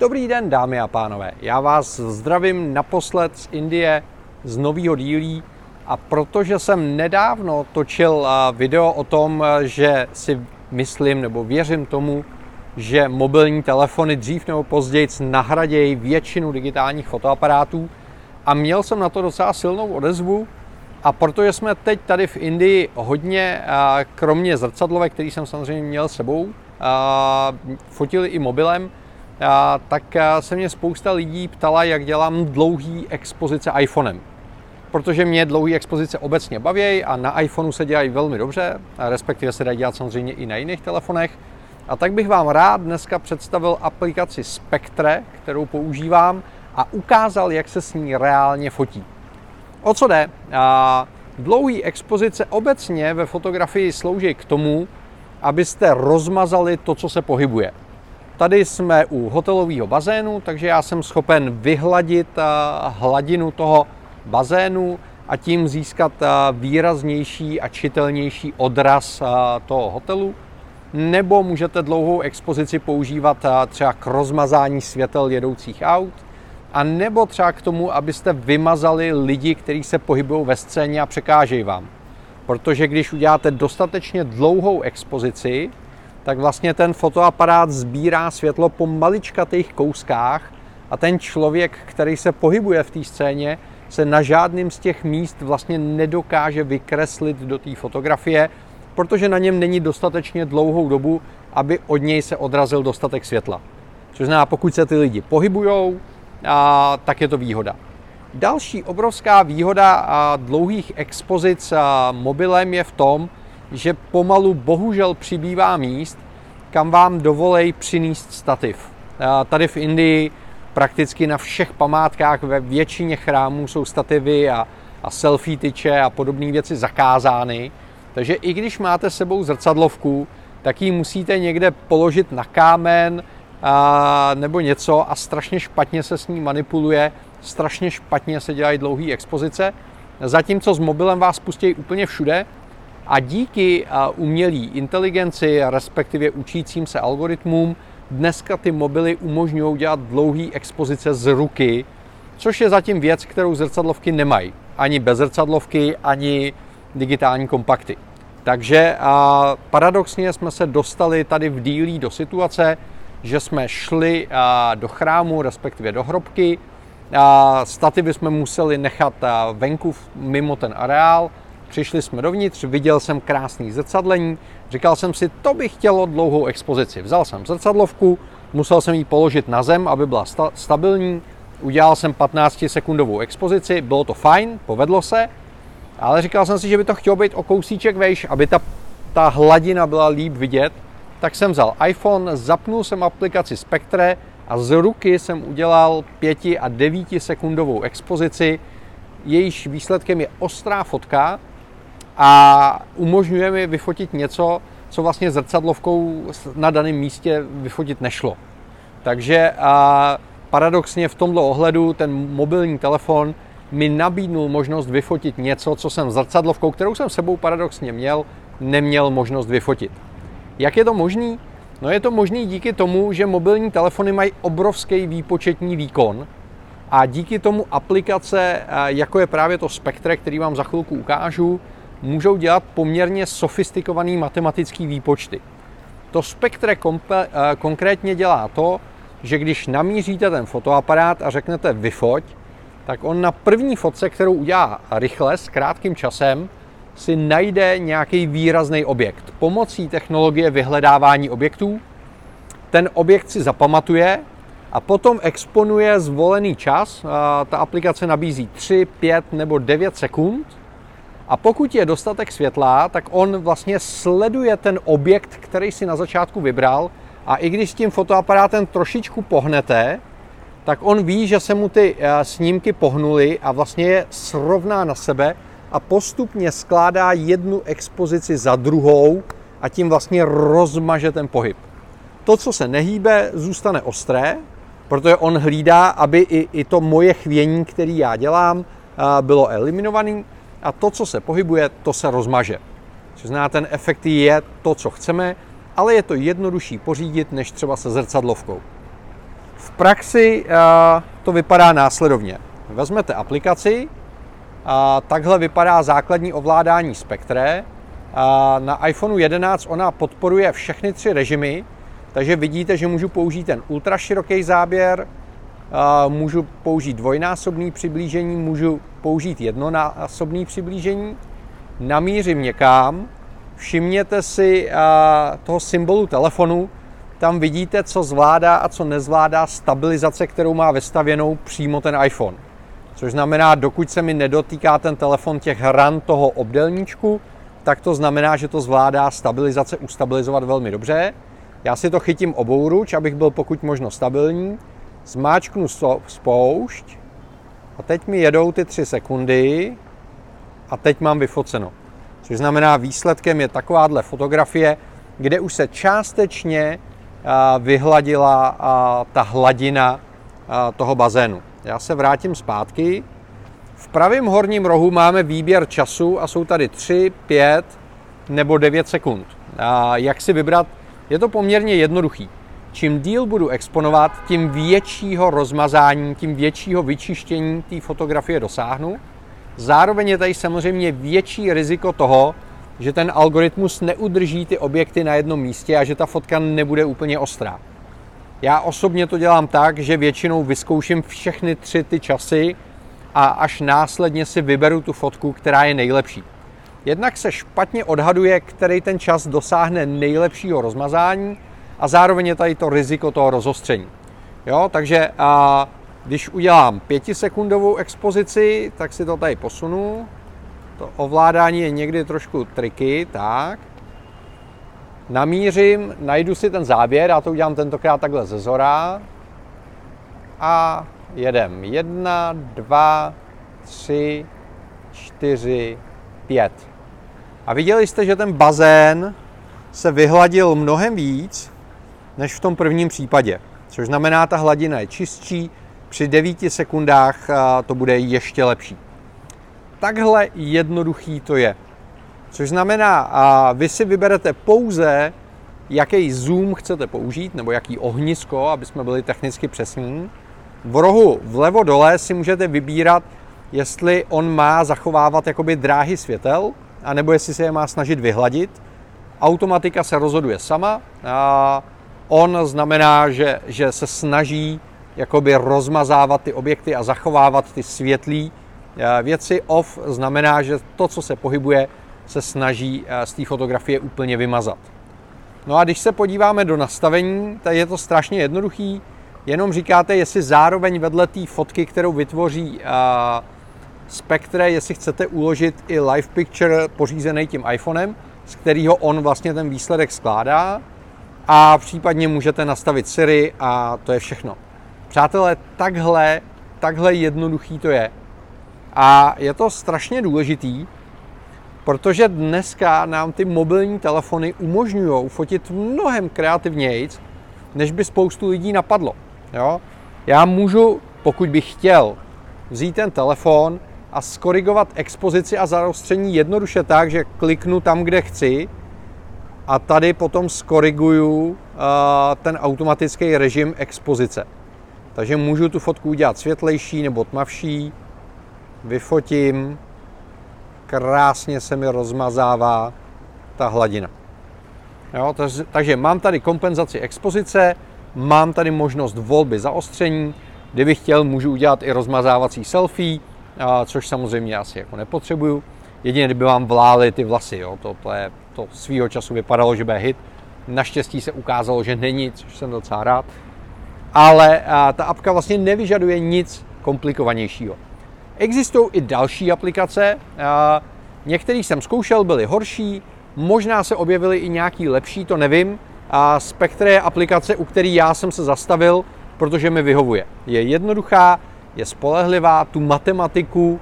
Dobrý den, dámy a pánové. Já vás zdravím naposled z Indie, z nového dílí. A protože jsem nedávno točil video o tom, že si myslím nebo věřím tomu, že mobilní telefony dřív nebo později nahradějí většinu digitálních fotoaparátů a měl jsem na to docela silnou odezvu a protože jsme teď tady v Indii hodně, kromě zrcadlovek, který jsem samozřejmě měl sebou, fotili i mobilem, tak se mě spousta lidí ptala, jak dělám dlouhý expozice iPhonem. Protože mě dlouhý expozice obecně baví a na iPhoneu se dělají velmi dobře, respektive se dají dělat samozřejmě i na jiných telefonech. A tak bych vám rád dneska představil aplikaci Spectre, kterou používám a ukázal, jak se s ní reálně fotí. O co jde? Dlouhý expozice obecně ve fotografii slouží k tomu, abyste rozmazali to, co se pohybuje. Tady jsme u hotelového bazénu, takže já jsem schopen vyhladit hladinu toho bazénu a tím získat výraznější a čitelnější odraz toho hotelu. Nebo můžete dlouhou expozici používat třeba k rozmazání světel jedoucích aut, a nebo třeba k tomu, abyste vymazali lidi, kteří se pohybují ve scéně a překážejí vám. Protože když uděláte dostatečně dlouhou expozici, tak vlastně ten fotoaparát sbírá světlo po maličkatých kouskách a ten člověk, který se pohybuje v té scéně, se na žádným z těch míst vlastně nedokáže vykreslit do té fotografie, protože na něm není dostatečně dlouhou dobu, aby od něj se odrazil dostatek světla. Což znamená, pokud se ty lidi pohybujou, tak je to výhoda. Další obrovská výhoda dlouhých expozic mobilem je v tom, že pomalu bohužel přibývá míst, kam vám dovolej přinést stativ. Tady v Indii prakticky na všech památkách ve většině chrámů jsou stativy a, a selfie tyče a podobné věci zakázány. Takže i když máte sebou zrcadlovku, tak ji musíte někde položit na kámen a, nebo něco a strašně špatně se s ní manipuluje, strašně špatně se dělají dlouhé expozice. Zatímco s mobilem vás pustí úplně všude, a díky umělé inteligenci, respektive učícím se algoritmům, dneska ty mobily umožňují dělat dlouhé expozice z ruky, což je zatím věc, kterou zrcadlovky nemají. Ani bez zrcadlovky, ani digitální kompakty. Takže a paradoxně jsme se dostali tady v dílí do situace, že jsme šli do chrámu, respektive do hrobky. Stativy jsme museli nechat venku mimo ten areál, Přišli jsme dovnitř, viděl jsem krásný zrcadlení, říkal jsem si, to bych chtělo dlouhou expozici. Vzal jsem zrcadlovku, musel jsem ji položit na zem, aby byla sta- stabilní, udělal jsem 15 sekundovou expozici, bylo to fajn, povedlo se, ale říkal jsem si, že by to chtělo být o kousíček vejš, aby ta, ta hladina byla líp vidět, tak jsem vzal iPhone, zapnul jsem aplikaci Spectre a z ruky jsem udělal 5 a 9 sekundovou expozici, jejíž výsledkem je ostrá fotka, a umožňuje mi vyfotit něco, co vlastně zrcadlovkou na daném místě vyfotit nešlo. Takže a paradoxně v tomto ohledu ten mobilní telefon mi nabídnul možnost vyfotit něco, co jsem zrcadlovkou, kterou jsem sebou paradoxně měl, neměl možnost vyfotit. Jak je to možný? No je to možný díky tomu, že mobilní telefony mají obrovský výpočetní výkon a díky tomu aplikace, jako je právě to Spectre, který vám za chvilku ukážu, můžou dělat poměrně sofistikované matematické výpočty. To spektre kompe, eh, konkrétně dělá to, že když namíříte ten fotoaparát a řeknete vyfoť, tak on na první fotce, kterou udělá rychle, s krátkým časem, si najde nějaký výrazný objekt. Pomocí technologie vyhledávání objektů ten objekt si zapamatuje a potom exponuje zvolený čas. Ta aplikace nabízí 3, 5 nebo 9 sekund a pokud je dostatek světla, tak on vlastně sleduje ten objekt, který si na začátku vybral a i když s tím fotoaparátem trošičku pohnete, tak on ví, že se mu ty eh, snímky pohnuly a vlastně je srovná na sebe a postupně skládá jednu expozici za druhou a tím vlastně rozmaže ten pohyb. To, co se nehýbe, zůstane ostré, protože on hlídá, aby i, i to moje chvění, který já dělám, eh, bylo eliminované a to, co se pohybuje, to se rozmaže. Což znamená, ten efekt je to, co chceme, ale je to jednodušší pořídit, než třeba se zrcadlovkou. V praxi to vypadá následovně. Vezmete aplikaci, a takhle vypadá základní ovládání spektre. A na iPhoneu 11 ona podporuje všechny tři režimy, takže vidíte, že můžu použít ten ultraširoký záběr, můžu použít dvojnásobný přiblížení, můžu použít jednonásobný přiblížení, namířím někam, všimněte si toho symbolu telefonu, tam vidíte, co zvládá a co nezvládá stabilizace, kterou má vestavěnou přímo ten iPhone. Což znamená, dokud se mi nedotýká ten telefon těch hran toho obdelníčku, tak to znamená, že to zvládá stabilizace ustabilizovat velmi dobře. Já si to chytím obou ruč, abych byl pokud možno stabilní. Zmáčknu spoušť a teď mi jedou ty tři sekundy a teď mám vyfoceno. Což znamená, výsledkem je takováhle fotografie, kde už se částečně vyhladila ta hladina toho bazénu. Já se vrátím zpátky. V pravém horním rohu máme výběr času a jsou tady 3, 5 nebo 9 sekund. A jak si vybrat? Je to poměrně jednoduchý. Čím díl budu exponovat, tím většího rozmazání, tím většího vyčištění té fotografie dosáhnu. Zároveň je tady samozřejmě větší riziko toho, že ten algoritmus neudrží ty objekty na jednom místě a že ta fotka nebude úplně ostrá. Já osobně to dělám tak, že většinou vyzkouším všechny tři ty časy a až následně si vyberu tu fotku, která je nejlepší. Jednak se špatně odhaduje, který ten čas dosáhne nejlepšího rozmazání a zároveň je tady to riziko toho rozostření. Jo, takže a, když udělám pětisekundovou expozici, tak si to tady posunu. To ovládání je někdy trošku triky, tak namířím, najdu si ten záběr, já to udělám tentokrát takhle ze zora a jedem. Jedna, dva, tři, čtyři, pět. A viděli jste, že ten bazén se vyhladil mnohem víc, než v tom prvním případě. Což znamená, ta hladina je čistší, při 9 sekundách to bude ještě lepší. Takhle jednoduchý to je. Což znamená, vy si vyberete pouze, jaký zoom chcete použít, nebo jaký ohnisko, aby jsme byli technicky přesní. V rohu vlevo dole si můžete vybírat, jestli on má zachovávat jakoby dráhy světel, anebo jestli se je má snažit vyhladit. Automatika se rozhoduje sama. A on znamená, že, že se snaží jakoby rozmazávat ty objekty a zachovávat ty světlé věci. Off znamená, že to, co se pohybuje, se snaží eh, z té fotografie úplně vymazat. No a když se podíváme do nastavení, tak je to strašně jednoduchý. Jenom říkáte, jestli zároveň vedle té fotky, kterou vytvoří uh, Spectre, jestli chcete uložit i live picture pořízený tím iPhonem, z kterého on vlastně ten výsledek skládá a případně můžete nastavit Siri a to je všechno. Přátelé, takhle, takhle jednoduchý to je. A je to strašně důležitý, Protože dneska nám ty mobilní telefony umožňují fotit mnohem kreativněji, než by spoustu lidí napadlo. Jo? Já můžu, pokud bych chtěl, vzít ten telefon a skorigovat expozici a zaostření jednoduše tak, že kliknu tam, kde chci a tady potom skoriguju uh, ten automatický režim expozice. Takže můžu tu fotku udělat světlejší nebo tmavší, vyfotím, krásně se mi rozmazává ta hladina. Jo, takže, mám tady kompenzaci expozice, mám tady možnost volby zaostření, kdybych chtěl, můžu udělat i rozmazávací selfie, a, což samozřejmě asi jako nepotřebuju. Jedině kdyby vám vlály ty vlasy, jo, to, to, je, to svýho času vypadalo, že bude hit. Naštěstí se ukázalo, že není, což jsem docela rád. Ale ta apka vlastně nevyžaduje nic komplikovanějšího. Existují i další aplikace, některý jsem zkoušel, byly horší, možná se objevily i nějaký lepší, to nevím. A Spectre je aplikace, u který já jsem se zastavil, protože mi vyhovuje. Je jednoduchá, je spolehlivá, tu matematiku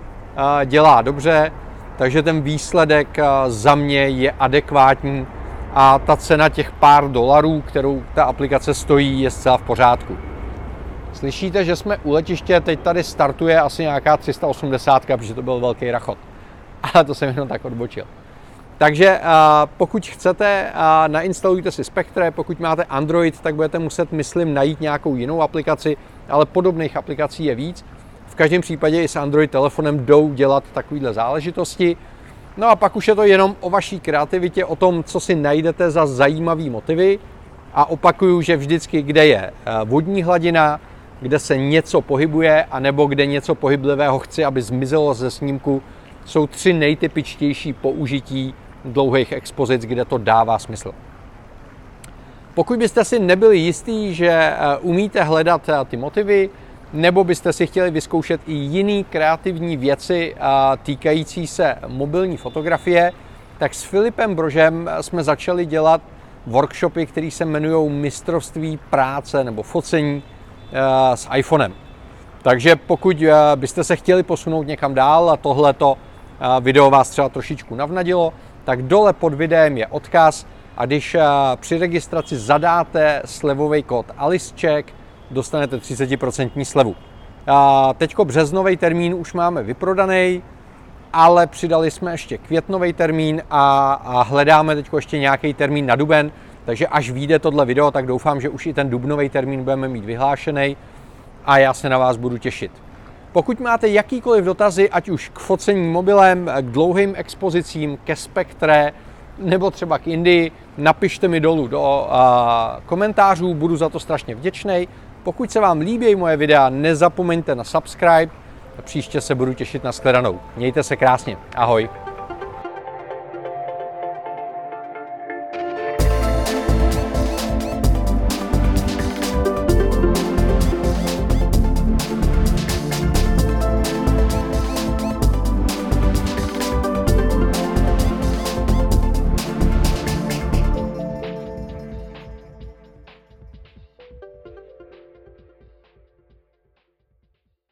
dělá dobře, takže ten výsledek za mě je adekvátní a ta cena těch pár dolarů, kterou ta aplikace stojí, je zcela v pořádku. Slyšíte, že jsme u letiště, teď tady startuje asi nějaká 380, protože to byl velký rachot. Ale to jsem jenom tak odbočil. Takže pokud chcete, nainstalujte si Spectre, pokud máte Android, tak budete muset, myslím, najít nějakou jinou aplikaci, ale podobných aplikací je víc. V každém případě i s Android telefonem jdou dělat takovéhle záležitosti. No a pak už je to jenom o vaší kreativitě, o tom, co si najdete za zajímavý motivy. A opakuju, že vždycky, kde je vodní hladina, kde se něco pohybuje, anebo kde něco pohyblivého chci, aby zmizelo ze snímku, jsou tři nejtypičtější použití dlouhých expozic, kde to dává smysl. Pokud byste si nebyli jistí, že eh, umíte hledat eh, ty motivy, nebo byste si chtěli vyzkoušet i jiný kreativní věci týkající se mobilní fotografie, tak s Filipem Brožem jsme začali dělat workshopy, které se jmenují mistrovství práce nebo focení s iPhonem. Takže pokud byste se chtěli posunout někam dál a tohleto video vás třeba trošičku navnadilo, tak dole pod videem je odkaz a když při registraci zadáte slevový kód AliceCheck, dostanete 30% slevu. Teďko březnový termín už máme vyprodaný, ale přidali jsme ještě květnový termín a, a hledáme teď ještě nějaký termín na duben, takže až vyjde tohle video, tak doufám, že už i ten dubnový termín budeme mít vyhlášený a já se na vás budu těšit. Pokud máte jakýkoliv dotazy, ať už k focení mobilem, k dlouhým expozicím, ke spektre, nebo třeba k Indii, napište mi dolů do komentářů, budu za to strašně vděčný. Pokud se vám líbí moje videa, nezapomeňte na subscribe. Příště se budu těšit na shledanou. Mějte se krásně. Ahoj.